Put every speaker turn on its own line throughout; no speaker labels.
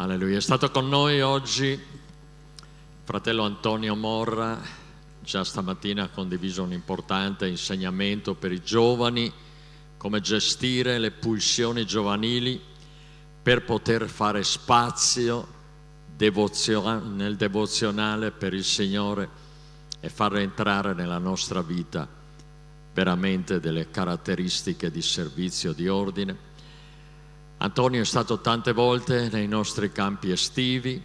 Alleluia. È stato con noi oggi fratello Antonio Morra, già stamattina ha condiviso un importante insegnamento per i giovani, come gestire le pulsioni giovanili per poter fare spazio nel devozionale per il Signore e far entrare nella nostra vita veramente delle caratteristiche di servizio, di ordine. Antonio è stato tante volte nei nostri campi estivi,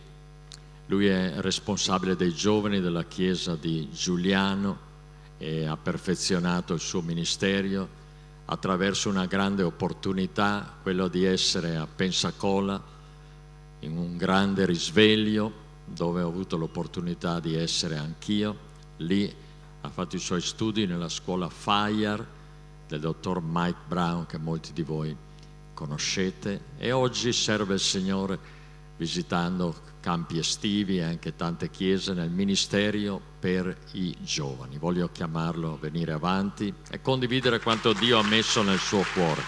lui è responsabile dei giovani della chiesa di Giuliano e ha perfezionato il suo ministero attraverso una grande opportunità, quello di essere a Pensacola in un grande risveglio dove ho avuto l'opportunità di essere anch'io. Lì ha fatto i suoi studi nella scuola Fire del dottor Mike Brown che molti di voi conoscete e oggi serve il Signore visitando campi estivi e anche tante chiese nel ministero per i giovani. Voglio chiamarlo a venire avanti e condividere quanto Dio ha messo nel suo cuore.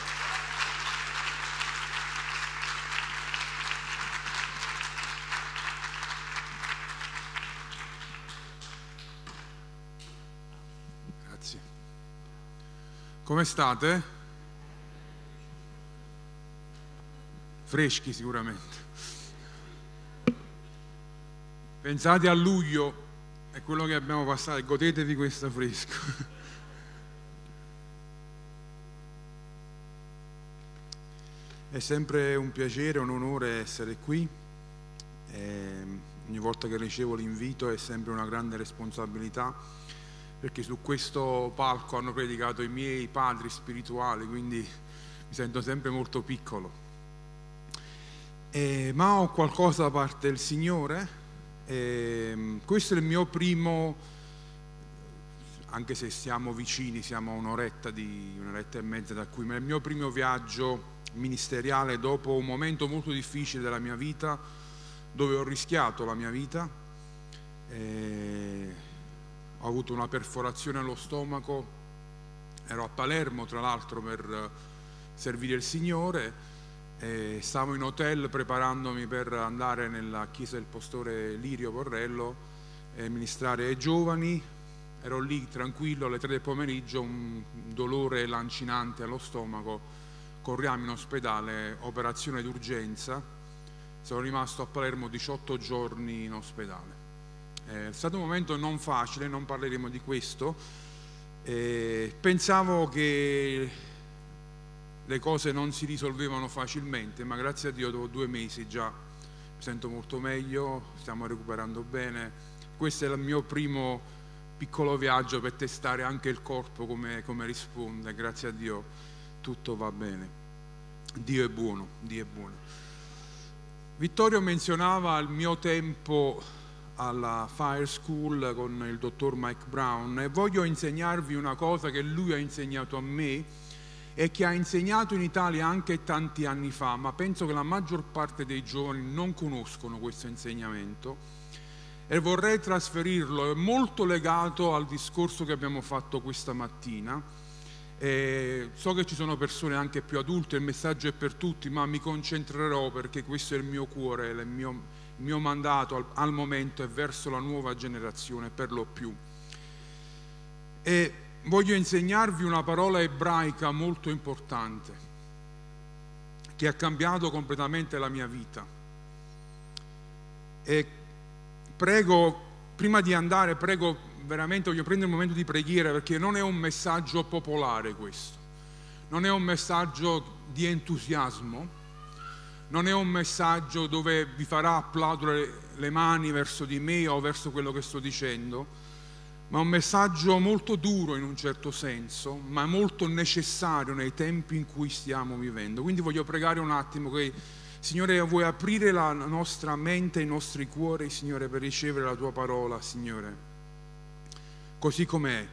Grazie. Come state? Freschi sicuramente. Pensate a luglio è quello che abbiamo passato, godetevi questo fresco. È sempre un piacere, un onore essere qui. E ehm, ogni volta che ricevo l'invito è sempre una grande responsabilità perché su questo palco hanno predicato i miei padri spirituali, quindi mi sento sempre molto piccolo. E, ma ho qualcosa da parte del Signore. E ehm, questo è il mio primo, anche se siamo vicini, siamo a un'oretta, di, un'oretta e mezza da qui, ma è il mio primo viaggio ministeriale dopo un momento molto difficile della mia vita, dove ho rischiato la mia vita. ho avuto una perforazione allo stomaco, ero a Palermo tra l'altro per servire il Signore e stavo in hotel preparandomi per andare nella chiesa del pastore Lirio Porrello e ministrare ai giovani. Ero lì tranquillo alle tre del pomeriggio, un dolore lancinante allo stomaco. Corriamo in ospedale, operazione d'urgenza. Sono rimasto a Palermo 18 giorni in ospedale. È stato un momento non facile, non parleremo di questo. E pensavo che le cose non si risolvevano facilmente, ma grazie a Dio dopo due mesi già mi sento molto meglio, stiamo recuperando bene. Questo è il mio primo piccolo viaggio per testare anche il corpo come, come risponde, grazie a Dio tutto va bene. Dio è buono, Dio è buono. Vittorio menzionava il mio tempo alla Fire School con il dottor Mike Brown e voglio insegnarvi una cosa che lui ha insegnato a me e che ha insegnato in Italia anche tanti anni fa, ma penso che la maggior parte dei giovani non conoscono questo insegnamento e vorrei trasferirlo, è molto legato al discorso che abbiamo fatto questa mattina. E so che ci sono persone anche più adulte, il messaggio è per tutti, ma mi concentrerò perché questo è il mio cuore, il mio, il mio mandato al, al momento è verso la nuova generazione per lo più. E voglio insegnarvi una parola ebraica molto importante che ha cambiato completamente la mia vita. E prego, prima di andare, prego veramente, voglio prendere un momento di preghiera perché non è un messaggio popolare questo, non è un messaggio di entusiasmo, non è un messaggio dove vi farà applaudere le mani verso di me o verso quello che sto dicendo, ma un messaggio molto duro in un certo senso, ma molto necessario nei tempi in cui stiamo vivendo. Quindi voglio pregare un attimo che, Signore, vuoi aprire la nostra mente, i nostri cuori, Signore, per ricevere la tua parola, Signore, così com'è.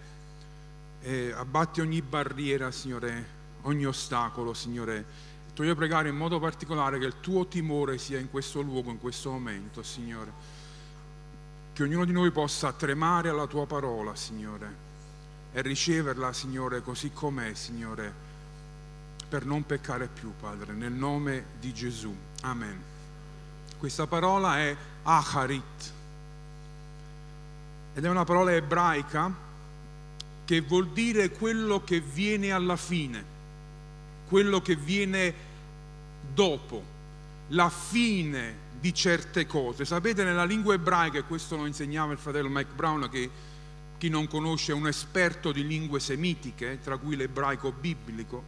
E abbatti ogni barriera, Signore, ogni ostacolo, Signore. Ti voglio pregare in modo particolare che il tuo timore sia in questo luogo, in questo momento, Signore che ognuno di noi possa tremare alla tua parola, Signore, e riceverla, Signore, così com'è, Signore, per non peccare più, Padre, nel nome di Gesù. Amen. Questa parola è acharit ed è una parola ebraica che vuol dire quello che viene alla fine, quello che viene dopo, la fine di certe cose. Sapete, nella lingua ebraica, e questo lo insegnava il fratello Mike Brown, che chi non conosce è un esperto di lingue semitiche, tra cui l'ebraico biblico,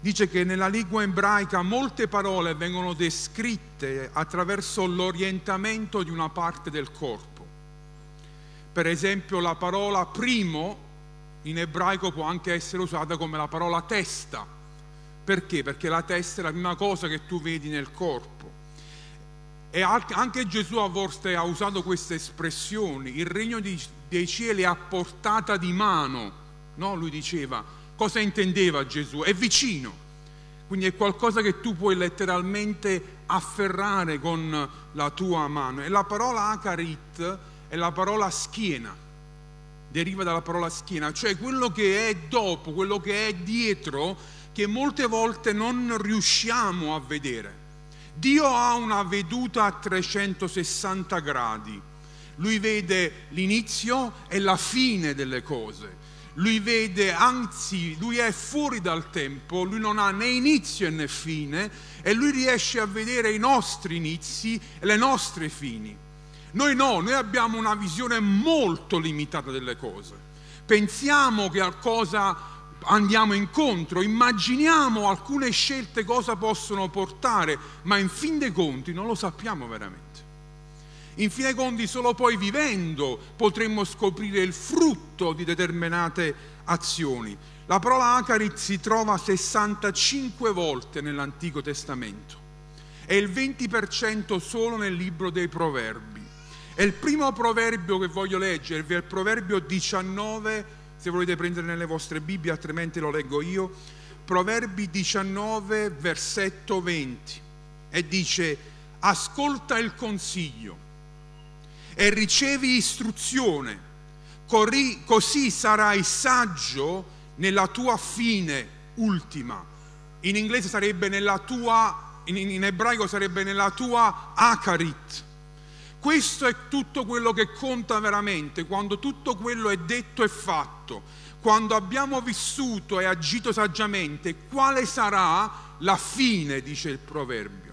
dice che nella lingua ebraica molte parole vengono descritte attraverso l'orientamento di una parte del corpo. Per esempio la parola primo in ebraico può anche essere usata come la parola testa. Perché? Perché la testa è la prima cosa che tu vedi nel corpo. E anche Gesù a volte ha usato queste espressioni, il regno dei cieli è a portata di mano, no? Lui diceva, cosa intendeva Gesù? È vicino, quindi è qualcosa che tu puoi letteralmente afferrare con la tua mano. E la parola acarit è la parola schiena, deriva dalla parola schiena, cioè quello che è dopo, quello che è dietro, che molte volte non riusciamo a vedere. Dio ha una veduta a 360 gradi. Lui vede l'inizio e la fine delle cose. Lui vede, anzi, lui è fuori dal tempo, lui non ha né inizio né fine e lui riesce a vedere i nostri inizi e le nostre fini. Noi no, noi abbiamo una visione molto limitata delle cose. Pensiamo che a cosa andiamo incontro, immaginiamo alcune scelte cosa possono portare, ma in fin dei conti non lo sappiamo veramente. In fin dei conti solo poi vivendo potremmo scoprire il frutto di determinate azioni. La parola Acarit si trova 65 volte nell'Antico Testamento e il 20% solo nel libro dei Proverbi. E il primo proverbio che voglio leggervi è il proverbio 19 se volete prendere nelle vostre Bibbie, altrimenti lo leggo io. Proverbi 19, versetto 20, e dice, ascolta il consiglio e ricevi istruzione, così sarai saggio nella tua fine ultima. In inglese sarebbe nella tua, in, ebraico sarebbe nella tua akarit questo è tutto quello che conta veramente, quando tutto quello è detto e fatto, quando abbiamo vissuto e agito saggiamente, quale sarà la fine, dice il proverbio.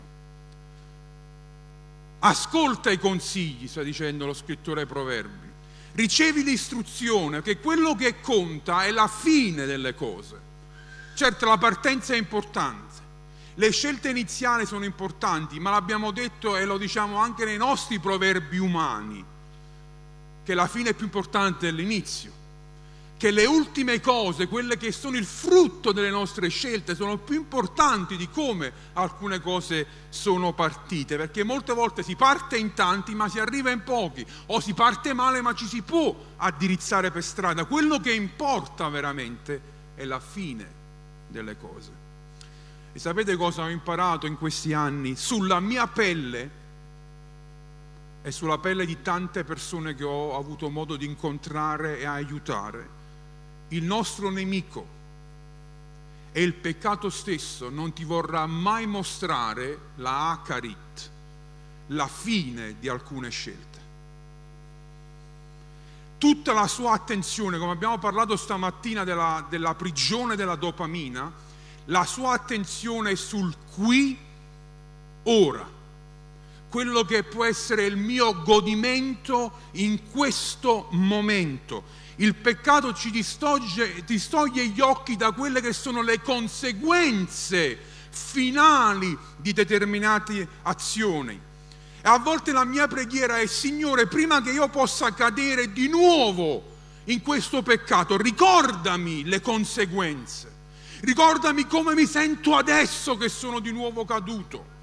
Ascolta i consigli, sta dicendo lo scrittore ai proverbi. Ricevi l'istruzione, che quello che conta è la fine delle cose. Certo la partenza è importante le scelte iniziali sono importanti, ma l'abbiamo detto e lo diciamo anche nei nostri proverbi umani, che la fine è più importante dell'inizio, che le ultime cose, quelle che sono il frutto delle nostre scelte, sono più importanti di come alcune cose sono partite, perché molte volte si parte in tanti ma si arriva in pochi, o si parte male ma ci si può addirizzare per strada. Quello che importa veramente è la fine delle cose. E sapete cosa ho imparato in questi anni? Sulla mia pelle e sulla pelle di tante persone che ho avuto modo di incontrare e aiutare. Il nostro nemico e il peccato stesso non ti vorrà mai mostrare la acarit, la fine di alcune scelte. Tutta la sua attenzione, come abbiamo parlato stamattina della, della prigione della dopamina, la sua attenzione sul qui, ora, quello che può essere il mio godimento in questo momento. Il peccato ci distoglie, distoglie gli occhi da quelle che sono le conseguenze finali di determinate azioni. E a volte la mia preghiera è, Signore, prima che io possa cadere di nuovo in questo peccato, ricordami le conseguenze. Ricordami come mi sento adesso che sono di nuovo caduto.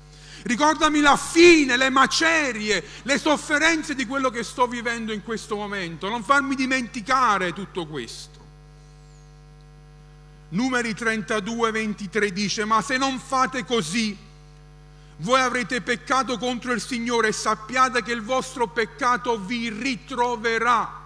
Ricordami la fine, le macerie, le sofferenze di quello che sto vivendo in questo momento. Non farmi dimenticare tutto questo. Numeri 32, 23 dice, ma se non fate così, voi avrete peccato contro il Signore e sappiate che il vostro peccato vi ritroverà.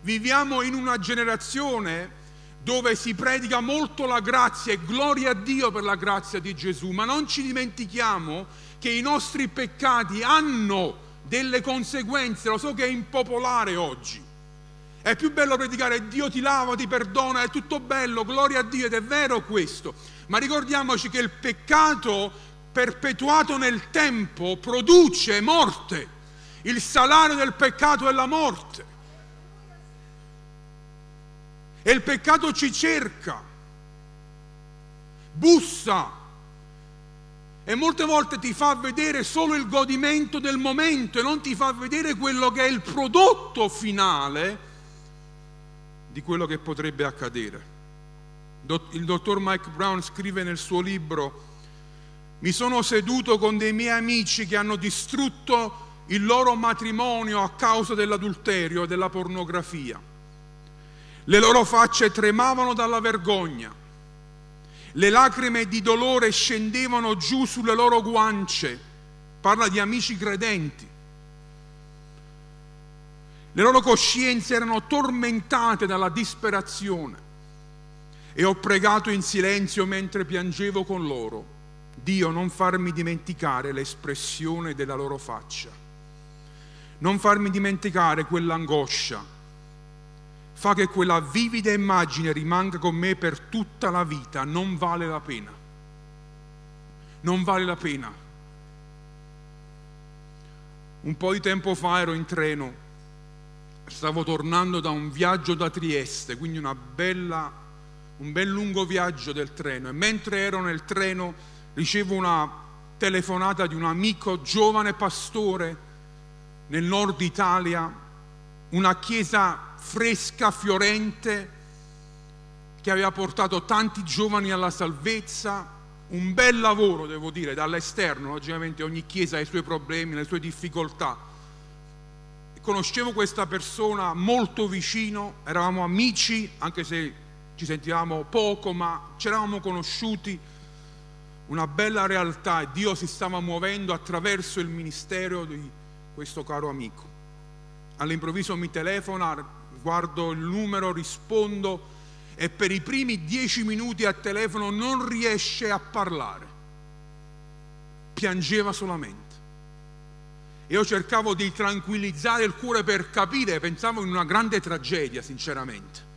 Viviamo in una generazione dove si predica molto la grazia e gloria a Dio per la grazia di Gesù, ma non ci dimentichiamo che i nostri peccati hanno delle conseguenze, lo so che è impopolare oggi. È più bello predicare Dio ti lava, ti perdona, è tutto bello, gloria a Dio ed è vero questo, ma ricordiamoci che il peccato perpetuato nel tempo produce morte. Il salario del peccato è la morte. E il peccato ci cerca, bussa e molte volte ti fa vedere solo il godimento del momento e non ti fa vedere quello che è il prodotto finale di quello che potrebbe accadere. Il dottor Mike Brown scrive nel suo libro, mi sono seduto con dei miei amici che hanno distrutto il loro matrimonio a causa dell'adulterio e della pornografia. Le loro facce tremavano dalla vergogna, le lacrime di dolore scendevano giù sulle loro guance. Parla di amici credenti. Le loro coscienze erano tormentate dalla disperazione e ho pregato in silenzio mentre piangevo con loro. Dio, non farmi dimenticare l'espressione della loro faccia, non farmi dimenticare quell'angoscia. Fa che quella vivida immagine rimanga con me per tutta la vita, non vale la pena. Non vale la pena. Un po' di tempo fa ero in treno stavo tornando da un viaggio da Trieste, quindi bella, un bel lungo viaggio del treno e mentre ero nel treno ricevo una telefonata di un amico giovane pastore nel nord Italia, una chiesa fresca, fiorente, che aveva portato tanti giovani alla salvezza, un bel lavoro devo dire dall'esterno, logicamente ogni chiesa ha i suoi problemi, le sue difficoltà, conoscevo questa persona molto vicino, eravamo amici, anche se ci sentivamo poco, ma ci eravamo conosciuti, una bella realtà e Dio si stava muovendo attraverso il ministero di questo caro amico. All'improvviso mi telefona, guardo il numero, rispondo e per i primi dieci minuti a telefono non riesce a parlare, piangeva solamente. Io cercavo di tranquillizzare il cuore per capire, pensavo in una grande tragedia, sinceramente.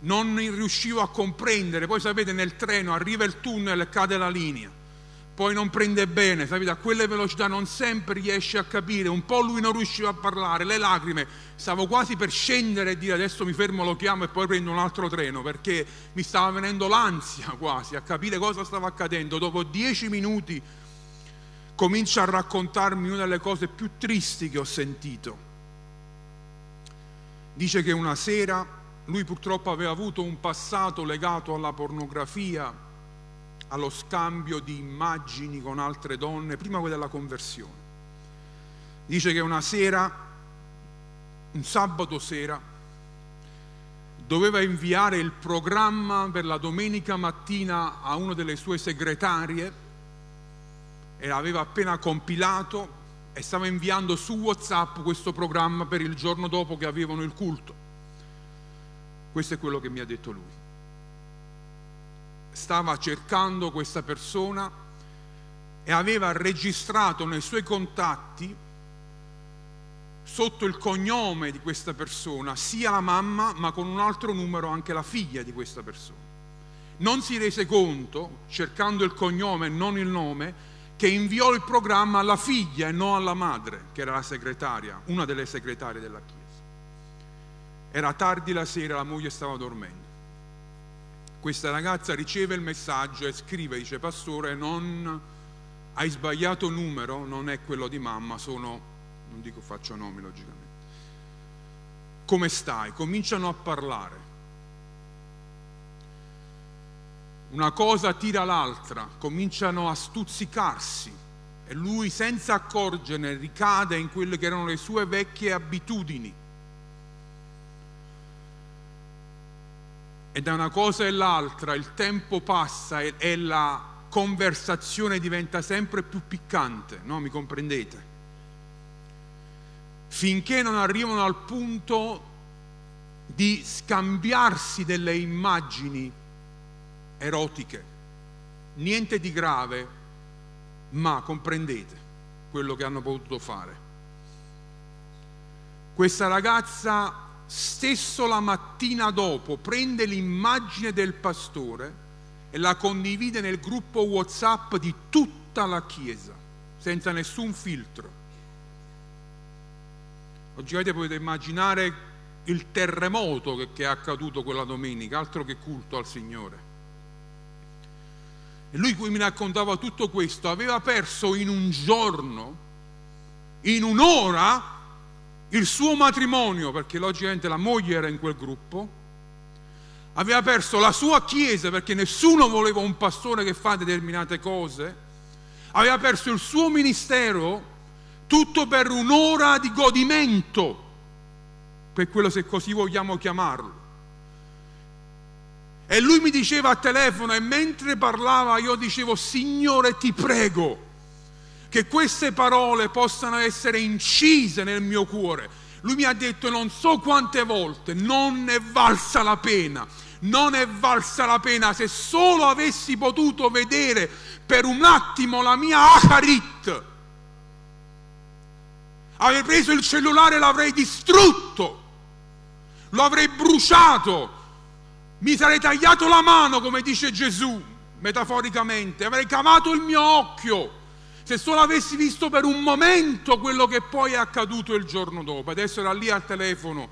Non riuscivo a comprendere, poi sapete nel treno arriva il tunnel e cade la linea, poi non prende bene, sapete a quelle velocità non sempre riesce a capire, un po' lui non riusciva a parlare, le lacrime, stavo quasi per scendere e dire adesso mi fermo, lo chiamo e poi prendo un altro treno perché mi stava venendo l'ansia quasi a capire cosa stava accadendo. Dopo dieci minuti comincia a raccontarmi una delle cose più tristi che ho sentito. Dice che una sera lui purtroppo aveva avuto un passato legato alla pornografia, allo scambio di immagini con altre donne, prima della conversione. Dice che una sera, un sabato sera, doveva inviare il programma per la domenica mattina a una delle sue segretarie e aveva appena compilato e stava inviando su WhatsApp questo programma per il giorno dopo che avevano il culto. Questo è quello che mi ha detto lui. Stava cercando questa persona e aveva registrato nei suoi contatti sotto il cognome di questa persona sia la mamma ma con un altro numero anche la figlia di questa persona. Non si rese conto, cercando il cognome e non il nome, che inviò il programma alla figlia e non alla madre, che era la segretaria, una delle segretarie della chiesa. Era tardi la sera, la moglie stava dormendo. Questa ragazza riceve il messaggio e scrive, dice, pastore, non hai sbagliato numero, non è quello di mamma, sono, non dico faccio nomi logicamente. Come stai? Cominciano a parlare una cosa tira l'altra, cominciano a stuzzicarsi e lui senza accorgerne ricade in quelle che erano le sue vecchie abitudini. E da una cosa e l'altra il tempo passa e, e la conversazione diventa sempre più piccante, no? Mi comprendete? Finché non arrivano al punto di scambiarsi delle immagini erotiche. Niente di grave, ma comprendete quello che hanno potuto fare. Questa ragazza stesso la mattina dopo prende l'immagine del pastore e la condivide nel gruppo WhatsApp di tutta la Chiesa, senza nessun filtro. Oggi potete immaginare il terremoto che, è accaduto quella domenica, altro che culto al Signore. E lui qui mi raccontava tutto questo, aveva perso in un giorno, in un'ora, il suo matrimonio, perché logicamente la moglie era in quel gruppo, aveva perso la sua chiesa perché nessuno voleva un pastore che fa determinate cose, aveva perso il suo ministero, tutto per un'ora di godimento, per quello se così vogliamo chiamarlo. E lui mi diceva a telefono e mentre parlava io dicevo, Signore ti prego che queste parole possano essere incise nel mio cuore. Lui mi ha detto non so quante volte, non è valsa la pena, non è valsa la pena se solo avessi potuto vedere per un attimo la mia Acharit. Avrei preso il cellulare e l'avrei distrutto, lo avrei bruciato mi sarei tagliato la mano, come dice Gesù, metaforicamente, avrei cavato il mio occhio, se solo avessi visto per un momento quello che poi è accaduto il giorno dopo. Adesso era lì al telefono,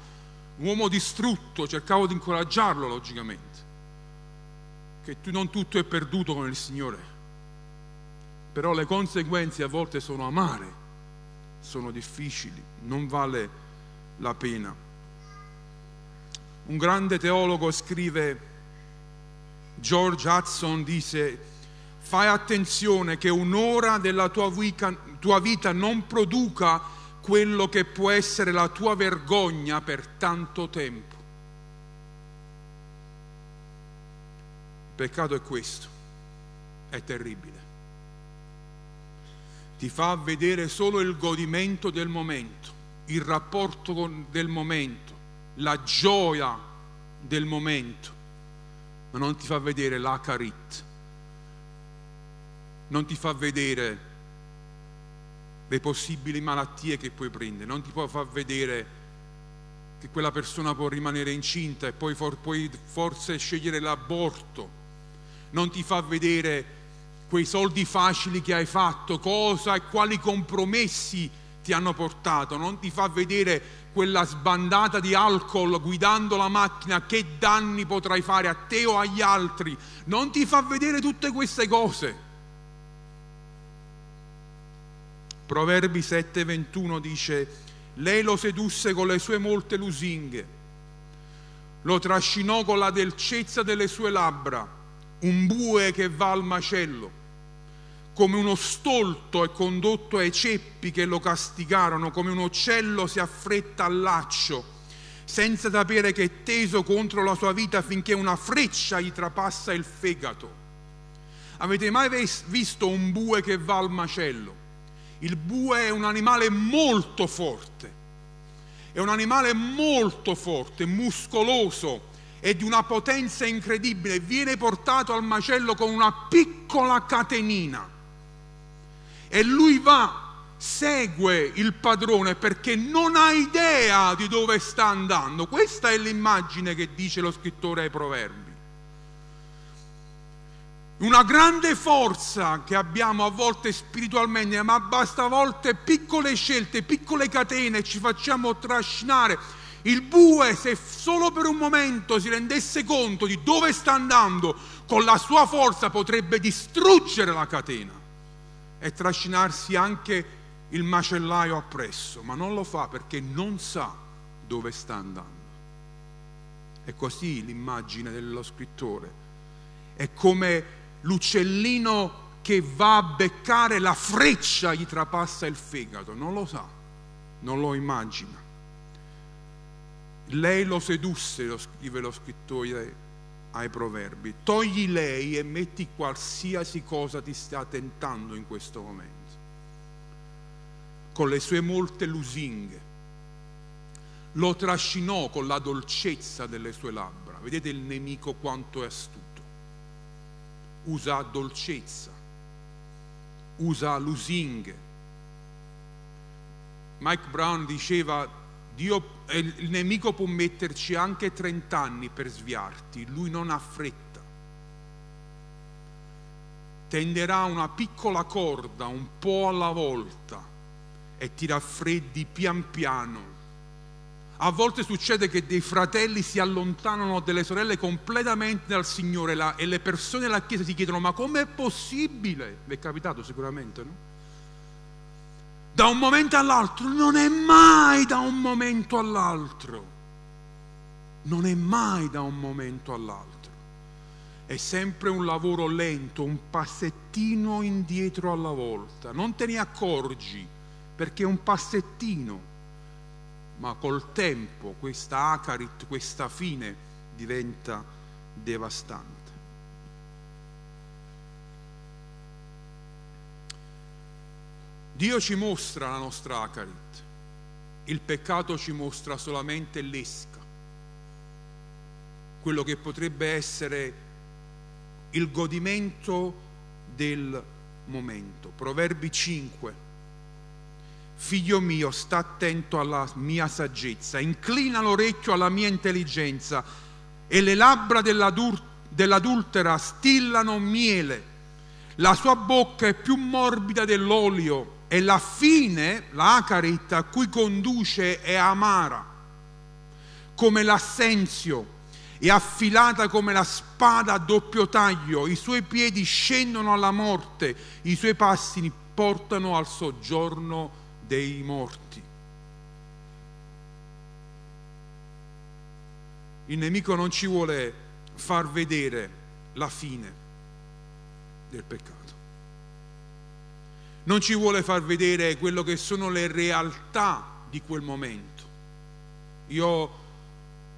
un uomo distrutto, cercavo di incoraggiarlo logicamente, che non tutto è perduto con il Signore, però le conseguenze a volte sono amare, sono difficili, non vale la pena. Un grande teologo scrive, George Hudson dice, fai attenzione che un'ora della tua vita, tua vita non produca quello che può essere la tua vergogna per tanto tempo. Il peccato è questo, è terribile. Ti fa vedere solo il godimento del momento, il rapporto del momento la gioia del momento, ma non ti fa vedere la carit, non ti fa vedere le possibili malattie che puoi prendere, non ti può far vedere che quella persona può rimanere incinta e poi for, puoi forse scegliere l'aborto, non ti fa vedere quei soldi facili che hai fatto, cosa e quali compromessi ti hanno portato, non ti fa vedere quella sbandata di alcol guidando la macchina, che danni potrai fare a te o agli altri, non ti fa vedere tutte queste cose. Proverbi 7:21 dice, lei lo sedusse con le sue molte lusinghe, lo trascinò con la dolcezza delle sue labbra, un bue che va al macello come uno stolto è condotto ai ceppi che lo castigarono, come un uccello si affretta al laccio, senza sapere che è teso contro la sua vita finché una freccia gli trapassa il fegato. Avete mai visto un bue che va al macello? Il bue è un animale molto forte, è un animale molto forte, muscoloso, e di una potenza incredibile, viene portato al macello con una piccola catenina e lui va, segue il padrone perché non ha idea di dove sta andando. Questa è l'immagine che dice lo scrittore ai proverbi. Una grande forza che abbiamo a volte spiritualmente, ma basta a volte piccole scelte, piccole catene, ci facciamo trascinare. Il bue, se solo per un momento si rendesse conto di dove sta andando, con la sua forza potrebbe distruggere la catena e trascinarsi anche il macellaio appresso, ma non lo fa perché non sa dove sta andando. È così l'immagine dello scrittore. È come l'uccellino che va a beccare la freccia gli trapassa il fegato, non lo sa, non lo immagina. Lei lo sedusse, lo scrive lo scrittore ai proverbi. Togli lei e metti qualsiasi cosa ti sta tentando in questo momento, con le sue molte lusinghe. lo trascinò con la dolcezza delle sue labbra. Vedete il nemico quanto è astuto. Usa dolcezza, usa lusinghe. Mike Brown diceva, Dio, il nemico può metterci anche 30 anni per sviarti, lui non ha fretta. Tenderà una piccola corda un po' alla volta e ti raffreddi pian piano a volte succede che dei fratelli si allontanano dalle sorelle completamente dal Signore e le persone della Chiesa si chiedono ma com'è possibile? Vi è capitato sicuramente, no? Da un momento all'altro, non è mai da un momento all'altro. Non è mai da un momento all'altro. È sempre un lavoro lento, un passettino indietro alla volta. Non te ne accorgi perché è un passettino ma col tempo questa acarit, questa fine diventa devastante. Dio ci mostra la nostra acarit, il peccato ci mostra solamente l'esca, quello che potrebbe essere il godimento del momento. Proverbi 5 Figlio mio, sta attento alla mia saggezza, inclina l'orecchio alla mia intelligenza e le labbra dell'adultera stillano miele. La sua bocca è più morbida dell'olio e la fine, l'acaretta a cui conduce è amara, come l'assenzio, è affilata come la spada a doppio taglio, i suoi piedi scendono alla morte, i suoi passi portano al soggiorno dei morti. Il nemico non ci vuole far vedere la fine del peccato. Non ci vuole far vedere quello che sono le realtà di quel momento. Io,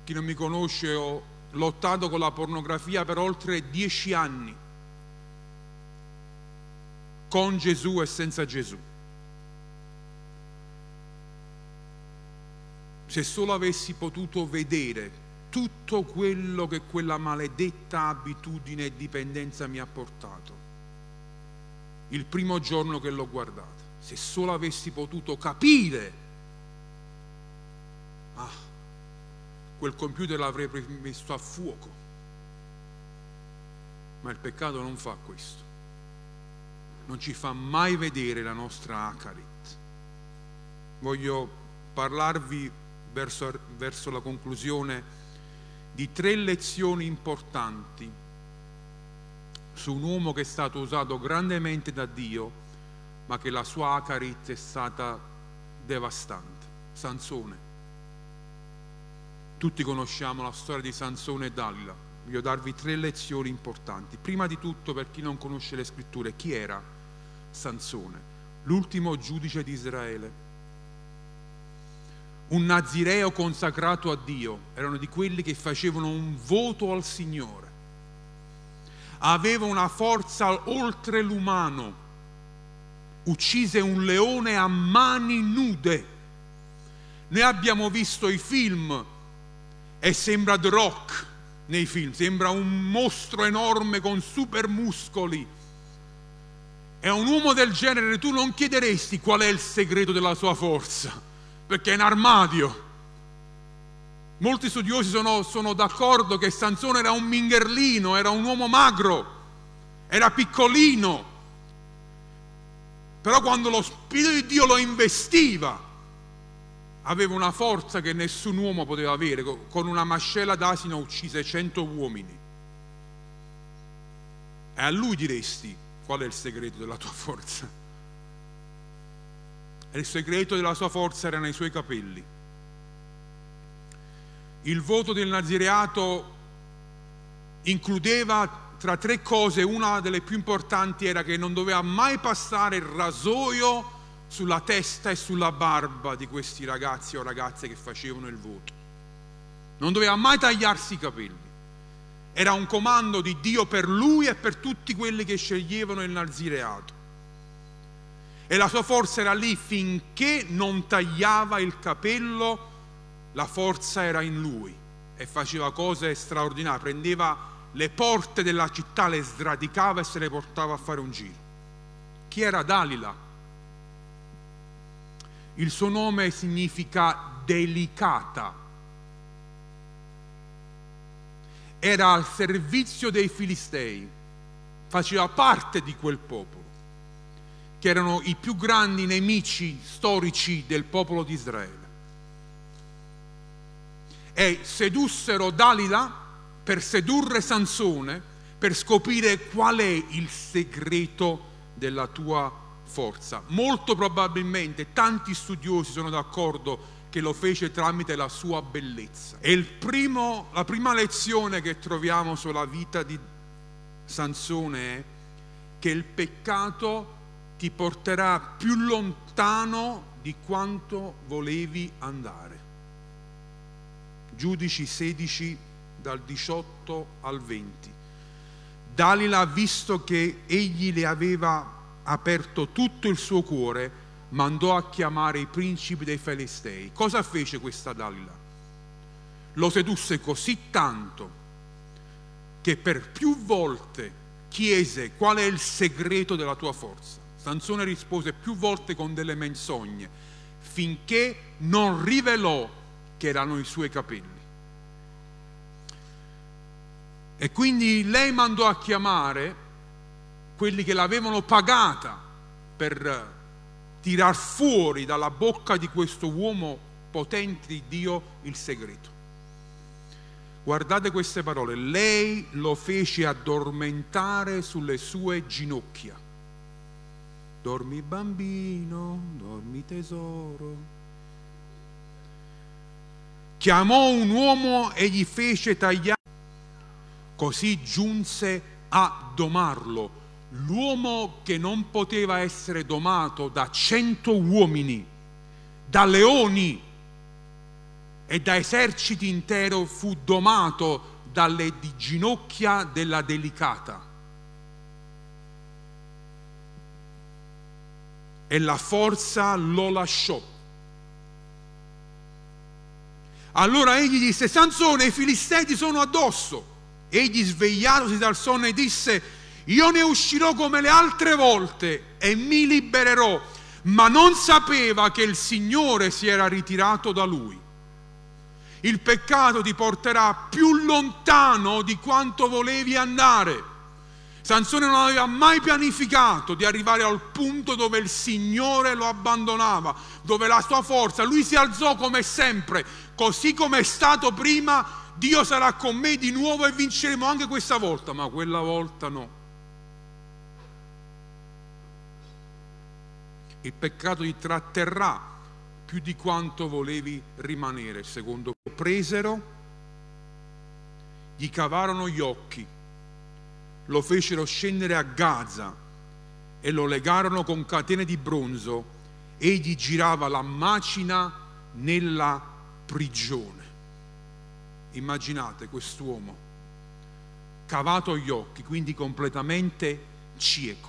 chi non mi conosce, ho lottato con la pornografia per oltre dieci anni, con Gesù e senza Gesù. Se solo avessi potuto vedere tutto quello che quella maledetta abitudine e dipendenza mi ha portato. Il primo giorno che l'ho guardata, se solo avessi potuto capire, ah, quel computer l'avrei messo a fuoco. Ma il peccato non fa questo. Non ci fa mai vedere la nostra acarit. Voglio parlarvi verso, verso la conclusione di tre lezioni importanti su un uomo che è stato usato grandemente da Dio, ma che la sua acarit è stata devastante. Sansone. Tutti conosciamo la storia di Sansone e Dalila. Voglio darvi tre lezioni importanti. Prima di tutto, per chi non conosce le scritture, chi era Sansone? L'ultimo giudice di Israele un nazireo consacrato a Dio, erano di quelli che facevano un voto al Signore. Aveva una forza oltre l'umano, uccise un leone a mani nude. Noi abbiamo visto i film e sembra The Rock nei film, sembra un mostro enorme con super muscoli. E a un uomo del genere tu non chiederesti qual è il segreto della sua forza perché è in armadio. Molti studiosi sono, sono d'accordo che Sansone era un mingherlino, era un uomo magro, era piccolino. Però quando lo Spirito di Dio lo investiva, aveva una forza che nessun uomo poteva avere. Con una mascella d'asino uccise cento uomini. E a lui diresti qual è il segreto della tua forza il segreto della sua forza era nei suoi capelli. Il voto del nazireato includeva tra tre cose, una delle più importanti era che non doveva mai passare il rasoio sulla testa e sulla barba di questi ragazzi o ragazze che facevano il voto. Non doveva mai tagliarsi i capelli. Era un comando di Dio per lui e per tutti quelli che sceglievano il nazireato e la sua forza era lì finché non tagliava il capello la forza era in lui e faceva cose straordinarie, prendeva le porte della città, le sradicava e se le portava a fare un giro. Chi era Dalila? Il suo nome significa delicata. Era al servizio dei Filistei, faceva parte di quel popolo, che erano i più grandi nemici storici del popolo di Israele e sedussero Dalila per sedurre Sansone, per scoprire qual è il segreto della tua forza. Molto probabilmente tanti studiosi sono d'accordo che lo fece tramite la sua bellezza. E primo, la prima lezione che troviamo sulla vita di Sansone è che il peccato ti porterà più lontano di quanto volevi andare. Giudici 16 dal 18 al 20. Dalila, visto che egli le aveva aperto tutto il suo cuore, mandò a chiamare i principi dei Filistei. Cosa fece questa Dalila? Lo sedusse così tanto che per più volte chiese qual è il segreto della tua forza. Sansone rispose più volte con delle menzogne, finché non rivelò che erano i suoi capelli. E quindi lei mandò a chiamare quelli che l'avevano pagata per tirar fuori dalla bocca di questo uomo potente di Dio il segreto. Guardate queste parole, lei lo fece addormentare sulle sue ginocchia. Dormi bambino, dormi tesoro chiamò un uomo e gli fece tagliare. Così giunse a domarlo. L'uomo che non poteva essere domato da cento uomini, da leoni e da eserciti intero fu domato dalle ginocchia della delicata. E la forza lo lasciò allora egli disse, Sansone, i filistei sono addosso. Egli svegliatosi dal sonno e disse, io ne uscirò come le altre volte e mi libererò. Ma non sapeva che il Signore si era ritirato da lui. Il peccato ti porterà più lontano di quanto volevi andare. Sansone non aveva mai pianificato di arrivare al punto dove il Signore lo abbandonava, dove la sua forza, lui si alzò come sempre, così come è stato prima, Dio sarà con me di nuovo e vinceremo anche questa volta, ma quella volta no. Il peccato ti tratterrà più di quanto volevi rimanere. Secondo presero, gli cavarono gli occhi lo fecero scendere a Gaza e lo legarono con catene di bronzo. Egli girava la macina nella prigione. Immaginate quest'uomo cavato gli occhi, quindi completamente cieco,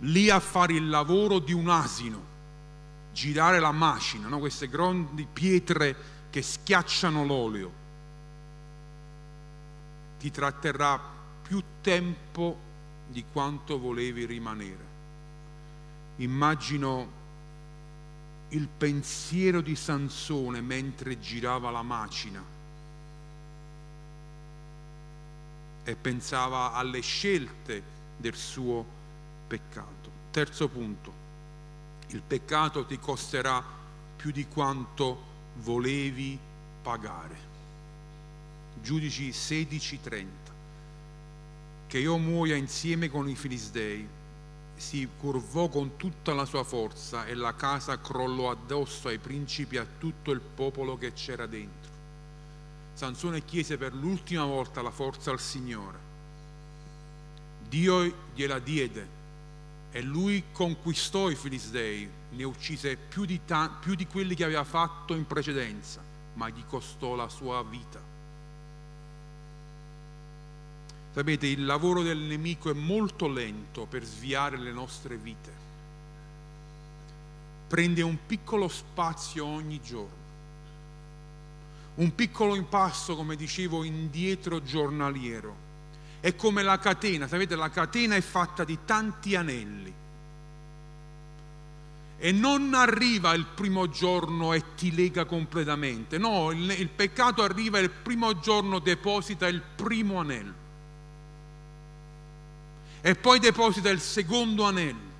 lì a fare il lavoro di un asino, girare la macina, no? queste grandi pietre che schiacciano l'olio. Ti tratterà più tempo di quanto volevi rimanere. Immagino il pensiero di Sansone mentre girava la macina e pensava alle scelte del suo peccato. Terzo punto, il peccato ti costerà più di quanto volevi pagare. Giudici 16:30 che io muoia insieme con i Filistei. Si curvò con tutta la sua forza e la casa crollò addosso ai principi e a tutto il popolo che c'era dentro. Sansone chiese per l'ultima volta la forza al Signore. Dio gliela diede e lui conquistò i Filistei, ne uccise più di, ta- più di quelli che aveva fatto in precedenza, ma gli costò la sua vita. Sapete, il lavoro del nemico è molto lento per sviare le nostre vite. Prende un piccolo spazio ogni giorno un piccolo impasto, come dicevo, indietro giornaliero. È come la catena, sapete, la catena è fatta di tanti anelli. E non arriva il primo giorno e ti lega completamente. No, il, il peccato arriva il primo giorno, deposita il primo anello. E poi deposita il secondo anello.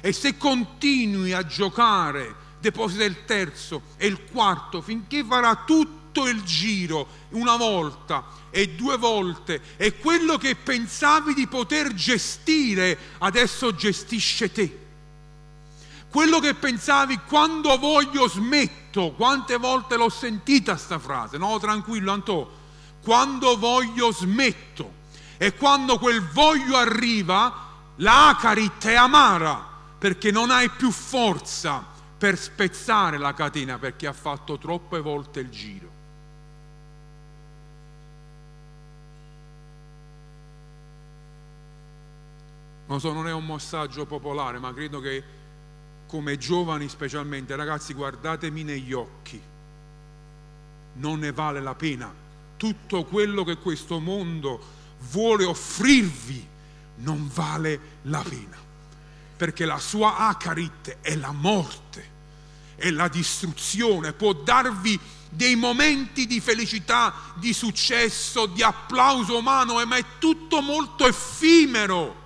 E se continui a giocare deposita il terzo e il quarto finché farà tutto il giro una volta e due volte. E quello che pensavi di poter gestire adesso gestisce te. Quello che pensavi quando voglio smetto, quante volte l'ho sentita sta frase, no tranquillo Antò, quando voglio smetto e quando quel voglio arriva la acarit è amara perché non hai più forza per spezzare la catena perché ha fatto troppe volte il giro. Non so, non è un messaggio popolare, ma credo che come giovani specialmente, ragazzi, guardatemi negli occhi. Non ne vale la pena. Tutto quello che questo mondo vuole offrirvi non vale la pena. Perché la sua acarit è la morte è la distruzione, può darvi dei momenti di felicità, di successo, di applauso umano, eh, ma è tutto molto effimero,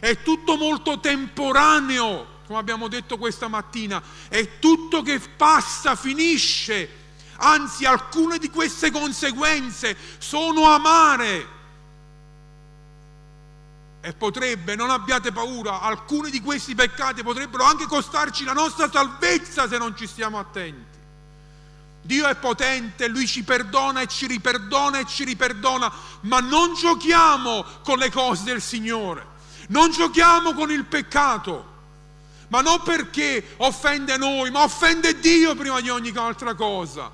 è tutto molto temporaneo, come abbiamo detto questa mattina, è tutto che passa, finisce. Anzi, alcune di queste conseguenze sono amare e potrebbe, non abbiate paura, alcuni di questi peccati potrebbero anche costarci la nostra salvezza se non ci stiamo attenti. Dio è potente, Lui ci perdona e ci riperdona e ci riperdona, ma non giochiamo con le cose del Signore, non giochiamo con il peccato, ma non perché offende noi, ma offende Dio prima di ogni altra cosa.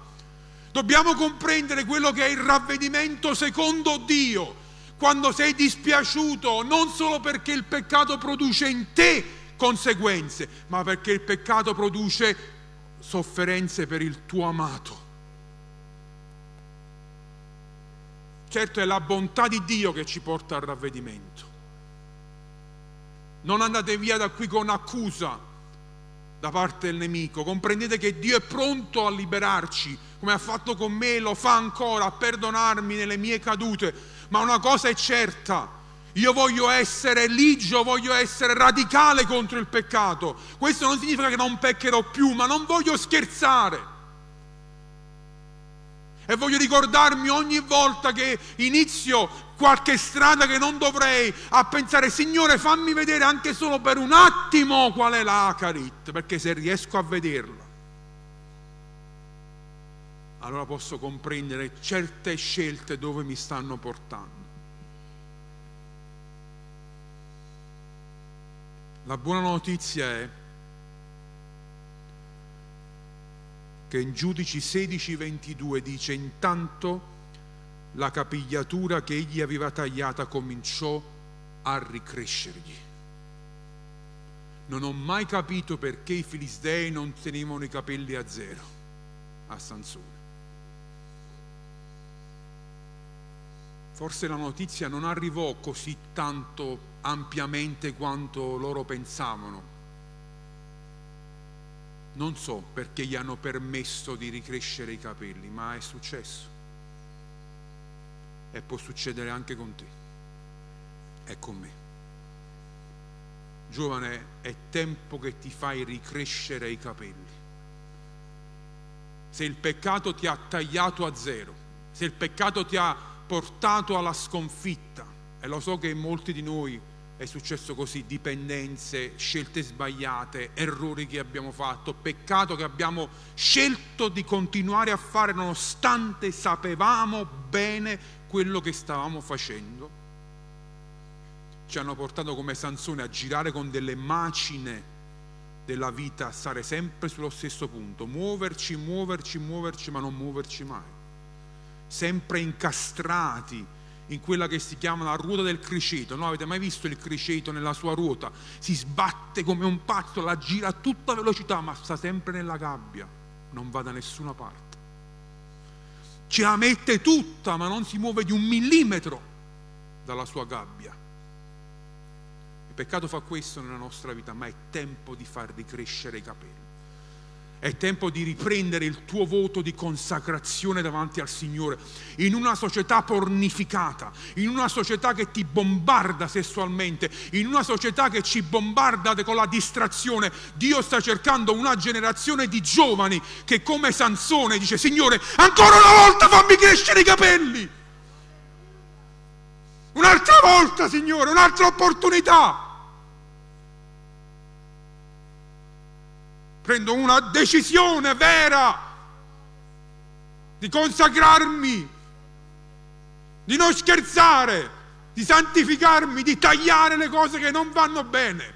Dobbiamo comprendere quello che è il ravvedimento secondo Dio quando sei dispiaciuto, non solo perché il peccato produce in te conseguenze, ma perché il peccato produce sofferenze per il tuo amato. Certo è la bontà di Dio che ci porta al ravvedimento. Non andate via da qui con accusa da parte del nemico. Comprendete che Dio è pronto a liberarci, come ha fatto con me, lo fa ancora, a perdonarmi nelle mie cadute ma una cosa è certa, io voglio essere ligio, voglio essere radicale contro il peccato. Questo non significa che non peccherò più, ma non voglio scherzare. E voglio ricordarmi ogni volta che inizio qualche strada che non dovrei a pensare, Signore, fammi vedere anche solo per un attimo qual è l'Acarit, perché se riesco a vederla, allora posso comprendere certe scelte dove mi stanno portando. La buona notizia è che in Giudici 16:22 dice intanto la capigliatura che egli aveva tagliata cominciò a ricrescergli. Non ho mai capito perché i filistei non tenevano i capelli a zero a Sansone. Forse la notizia non arrivò così tanto ampiamente quanto loro pensavano. Non so perché gli hanno permesso di ricrescere i capelli, ma è successo. E può succedere anche con te e con me. Giovane, è tempo che ti fai ricrescere i capelli. Se il peccato ti ha tagliato a zero, se il peccato ti ha portato alla sconfitta. E lo so che molti di noi è successo così, dipendenze, scelte sbagliate, errori che abbiamo fatto, peccato che abbiamo scelto di continuare a fare nonostante sapevamo bene quello che stavamo facendo. Ci hanno portato come Sansone a girare con delle macine della vita, a stare sempre sullo stesso punto, muoverci, muoverci, muoverci, ma non muoverci mai sempre incastrati in quella che si chiama la ruota del criceto. No, avete mai visto il criceto nella sua ruota? Si sbatte come un pazzo, la gira a tutta velocità, ma sta sempre nella gabbia, non va da nessuna parte. ce la mette tutta, ma non si muove di un millimetro dalla sua gabbia. Il peccato fa questo nella nostra vita, ma è tempo di far ricrescere i capelli. È tempo di riprendere il tuo voto di consacrazione davanti al Signore. In una società pornificata, in una società che ti bombarda sessualmente, in una società che ci bombarda con la distrazione, Dio sta cercando una generazione di giovani che come Sansone dice, Signore, ancora una volta fammi crescere i capelli. Un'altra volta, Signore, un'altra opportunità. Prendo una decisione vera di consacrarmi, di non scherzare, di santificarmi, di tagliare le cose che non vanno bene,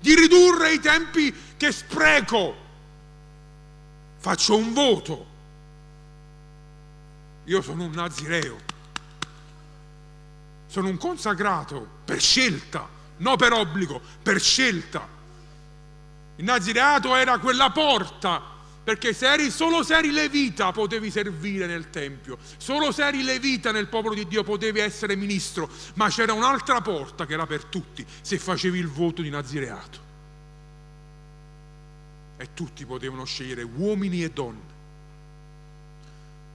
di ridurre i tempi che spreco. Faccio un voto. Io sono un nazireo, sono un consacrato per scelta, non per obbligo, per scelta. Il nazireato era quella porta, perché se eri, solo se eri levita potevi servire nel Tempio, solo se eri levita nel popolo di Dio potevi essere ministro, ma c'era un'altra porta che era per tutti, se facevi il voto di nazireato. E tutti potevano scegliere, uomini e donne,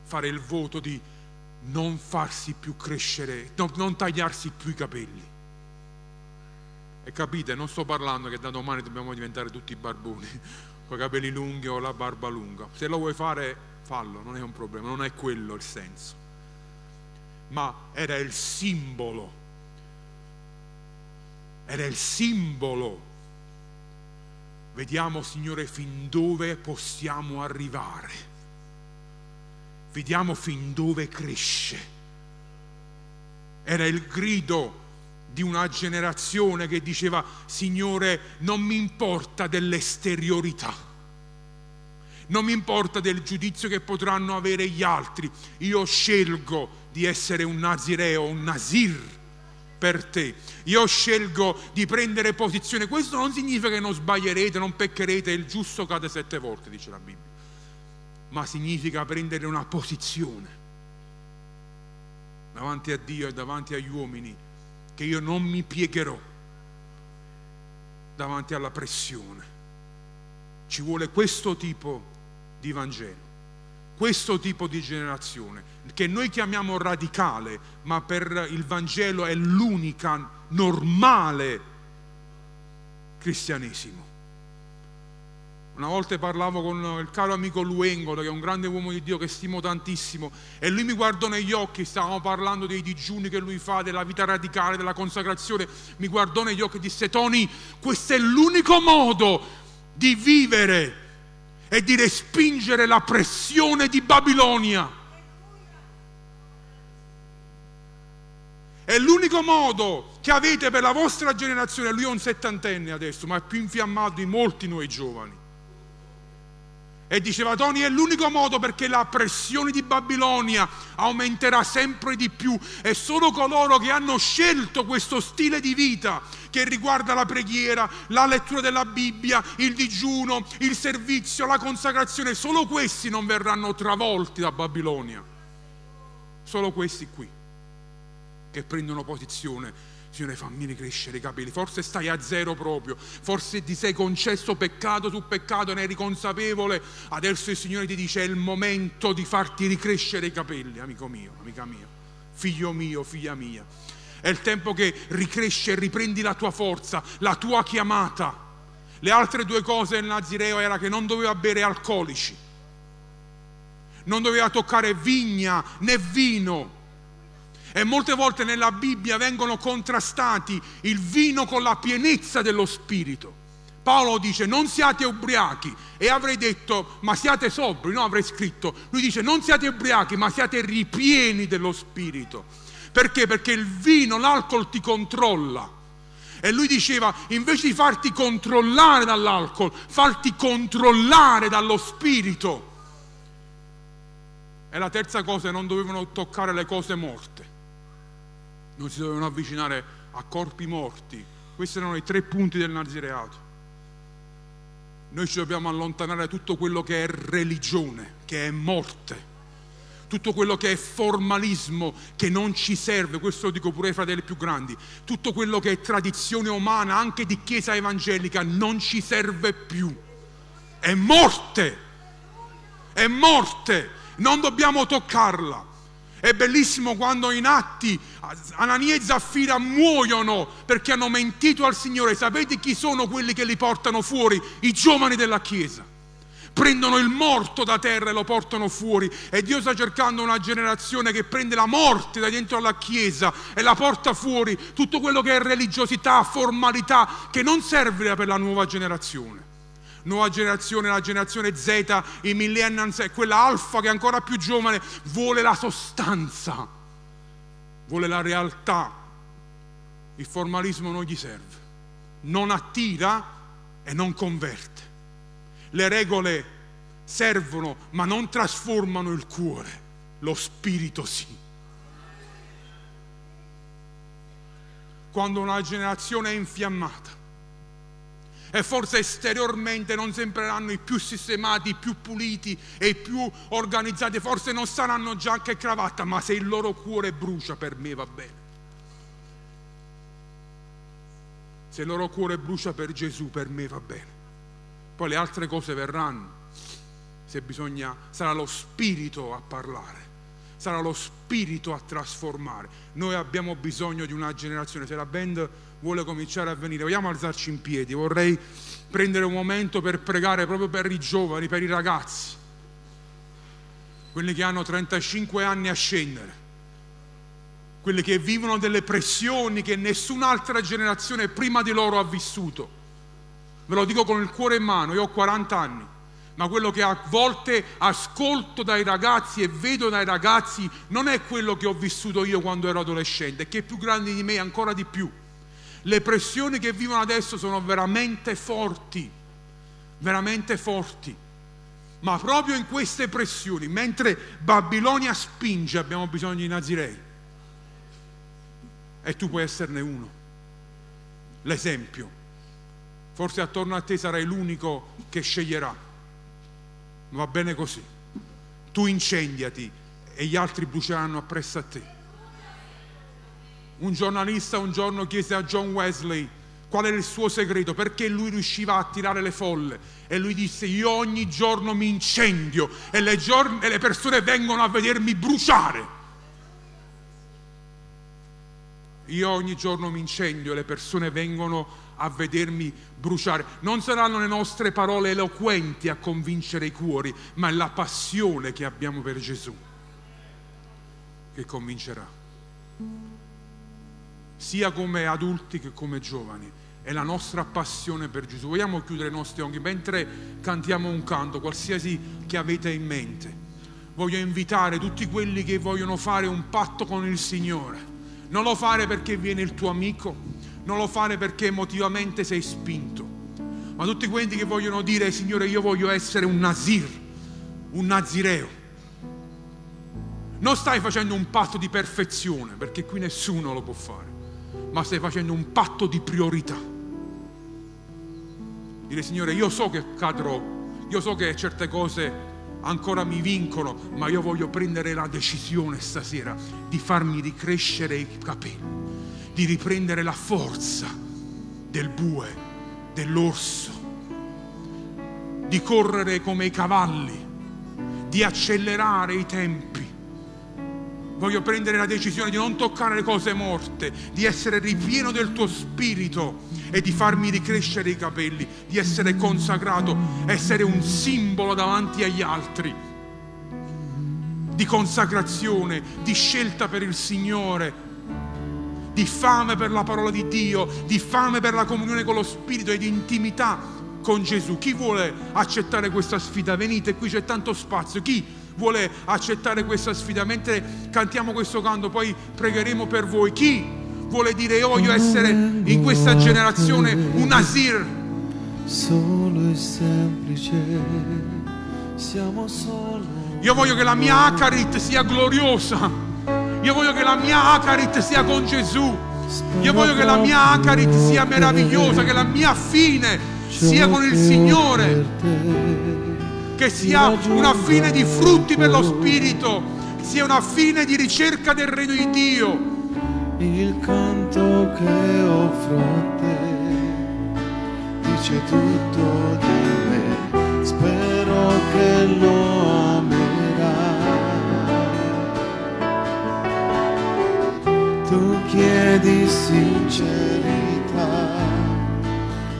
fare il voto di non farsi più crescere, non, non tagliarsi più i capelli capite, non sto parlando che da domani dobbiamo diventare tutti barboni, con i capelli lunghi o la barba lunga. Se lo vuoi fare, fallo, non è un problema, non è quello il senso. Ma era il simbolo. Era il simbolo. Vediamo, Signore, fin dove possiamo arrivare. Vediamo fin dove cresce. Era il grido di una generazione che diceva Signore non mi importa dell'esteriorità, non mi importa del giudizio che potranno avere gli altri, io scelgo di essere un nazireo, un nazir per te, io scelgo di prendere posizione, questo non significa che non sbaglierete, non peccherete, il giusto cade sette volte, dice la Bibbia, ma significa prendere una posizione davanti a Dio e davanti agli uomini che io non mi piegherò davanti alla pressione. Ci vuole questo tipo di Vangelo, questo tipo di generazione, che noi chiamiamo radicale, ma per il Vangelo è l'unica normale cristianesimo. Una volta parlavo con il caro amico Luengolo, che è un grande uomo di Dio che stimo tantissimo, e lui mi guardò negli occhi, stavamo parlando dei digiuni che lui fa, della vita radicale, della consacrazione, mi guardò negli occhi e disse, Tony, questo è l'unico modo di vivere e di respingere la pressione di Babilonia. È l'unico modo che avete per la vostra generazione. Lui è un settantenne adesso, ma è più infiammato di molti noi giovani. E diceva Tony è l'unico modo perché la pressione di Babilonia aumenterà sempre di più e solo coloro che hanno scelto questo stile di vita che riguarda la preghiera, la lettura della Bibbia, il digiuno, il servizio, la consacrazione, solo questi non verranno travolti da Babilonia. Solo questi qui che prendono posizione Signore fammi ricrescere i capelli, forse stai a zero proprio, forse ti sei concesso peccato su peccato, ne eri consapevole, adesso il Signore ti dice è il momento di farti ricrescere i capelli, amico mio, amica mia, figlio mio, figlia mia. È il tempo che ricresce e riprendi la tua forza, la tua chiamata. Le altre due cose del Nazireo era che non doveva bere alcolici, non doveva toccare vigna né vino, e molte volte nella Bibbia vengono contrastati il vino con la pienezza dello Spirito. Paolo dice non siate ubriachi e avrei detto ma siate sobri, no avrei scritto. Lui dice non siate ubriachi ma siate ripieni dello Spirito. Perché? Perché il vino, l'alcol ti controlla. E lui diceva invece di farti controllare dall'alcol, farti controllare dallo Spirito. E la terza cosa, non dovevano toccare le cose morte non si dovevano avvicinare a corpi morti. Questi erano i tre punti del nazireato. Noi ci dobbiamo allontanare da tutto quello che è religione, che è morte, tutto quello che è formalismo che non ci serve, questo lo dico pure ai fratelli più grandi, tutto quello che è tradizione umana, anche di chiesa evangelica, non ci serve più. È morte, è morte, non dobbiamo toccarla. È bellissimo quando in atti Anania e Zaffira muoiono perché hanno mentito al Signore. Sapete chi sono quelli che li portano fuori? I giovani della Chiesa. Prendono il morto da terra e lo portano fuori. E Dio sta cercando una generazione che prende la morte da dentro alla Chiesa e la porta fuori. Tutto quello che è religiosità, formalità, che non serve per la nuova generazione nuova generazione, la generazione Z, i millennials e quella alfa che è ancora più giovane, vuole la sostanza, vuole la realtà. Il formalismo non gli serve, non attira e non converte. Le regole servono ma non trasformano il cuore, lo spirito sì. Quando una generazione è infiammata, e forse esteriormente non sembreranno i più sistemati, i più puliti e i più organizzati, forse non saranno giacca e cravatta, ma se il loro cuore brucia per me va bene. Se il loro cuore brucia per Gesù, per me va bene. Poi le altre cose verranno. Se bisogna, sarà lo Spirito a parlare, sarà lo Spirito a trasformare. Noi abbiamo bisogno di una generazione. Se la band vuole cominciare a venire. Vogliamo alzarci in piedi, vorrei prendere un momento per pregare proprio per i giovani, per i ragazzi, quelli che hanno 35 anni a scendere, quelli che vivono delle pressioni che nessun'altra generazione prima di loro ha vissuto. Ve lo dico con il cuore in mano, io ho 40 anni, ma quello che a volte ascolto dai ragazzi e vedo dai ragazzi non è quello che ho vissuto io quando ero adolescente, che è più grande di me ancora di più. Le pressioni che vivono adesso sono veramente forti, veramente forti. Ma proprio in queste pressioni, mentre Babilonia spinge, abbiamo bisogno di Nazirei. E tu puoi esserne uno. L'esempio. Forse attorno a te sarai l'unico che sceglierà. Va bene così. Tu incendiati e gli altri bruceranno appresso a te. Un giornalista un giorno chiese a John Wesley qual era il suo segreto, perché lui riusciva a attirare le folle. E lui disse, io ogni giorno mi incendio e le, giorn- e le persone vengono a vedermi bruciare. Io ogni giorno mi incendio e le persone vengono a vedermi bruciare. Non saranno le nostre parole eloquenti a convincere i cuori, ma è la passione che abbiamo per Gesù che convincerà sia come adulti che come giovani. È la nostra passione per Gesù. Vogliamo chiudere i nostri occhi mentre cantiamo un canto, qualsiasi che avete in mente. Voglio invitare tutti quelli che vogliono fare un patto con il Signore. Non lo fare perché viene il tuo amico, non lo fare perché emotivamente sei spinto, ma tutti quelli che vogliono dire, Signore, io voglio essere un Nazir, un Nazireo. Non stai facendo un patto di perfezione, perché qui nessuno lo può fare ma stai facendo un patto di priorità. Dire Signore, io so che cadrò, io so che certe cose ancora mi vincono, ma io voglio prendere la decisione stasera di farmi ricrescere i capelli, di riprendere la forza del bue, dell'orso, di correre come i cavalli, di accelerare i tempi. Voglio prendere la decisione di non toccare le cose morte, di essere ripieno del tuo spirito e di farmi ricrescere i capelli, di essere consacrato, essere un simbolo davanti agli altri, di consacrazione, di scelta per il Signore, di fame per la parola di Dio, di fame per la comunione con lo Spirito e di intimità con Gesù. Chi vuole accettare questa sfida? Venite, qui c'è tanto spazio. Chi vuole accettare questa sfida. Mentre cantiamo questo canto, poi pregheremo per voi. Chi vuole dire io voglio essere in questa generazione un Nasir? Solo e semplice, siamo solo. Io voglio che la mia Acarit sia gloriosa. Io voglio che la mia Acarit sia con Gesù. Io voglio che la mia Acarit sia meravigliosa, che la mia fine sia con il Signore che sia una fine di frutti per lo Spirito, sia una fine di ricerca del regno di Dio.
Il canto che offro a te dice tutto di me, spero che lo sincerità,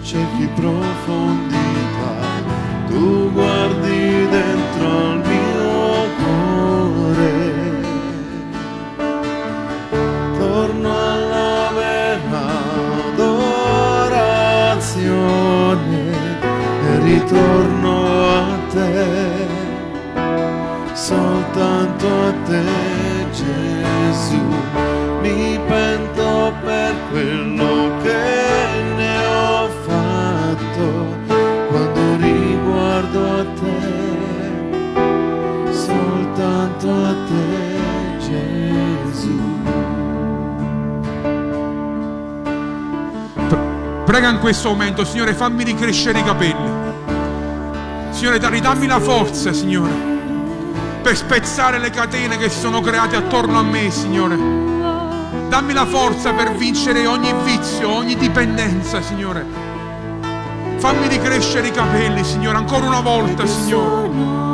cerchi profondità, tu guardi dentro il mio
Prega in questo momento, Signore, fammi ricrescere i capelli. Signore, da- ridammi la forza, Signore, per spezzare le catene che si sono create attorno a me, Signore. Dammi la forza per vincere ogni vizio, ogni dipendenza, Signore. Fammi ricrescere i capelli, Signore, ancora una volta, Signore.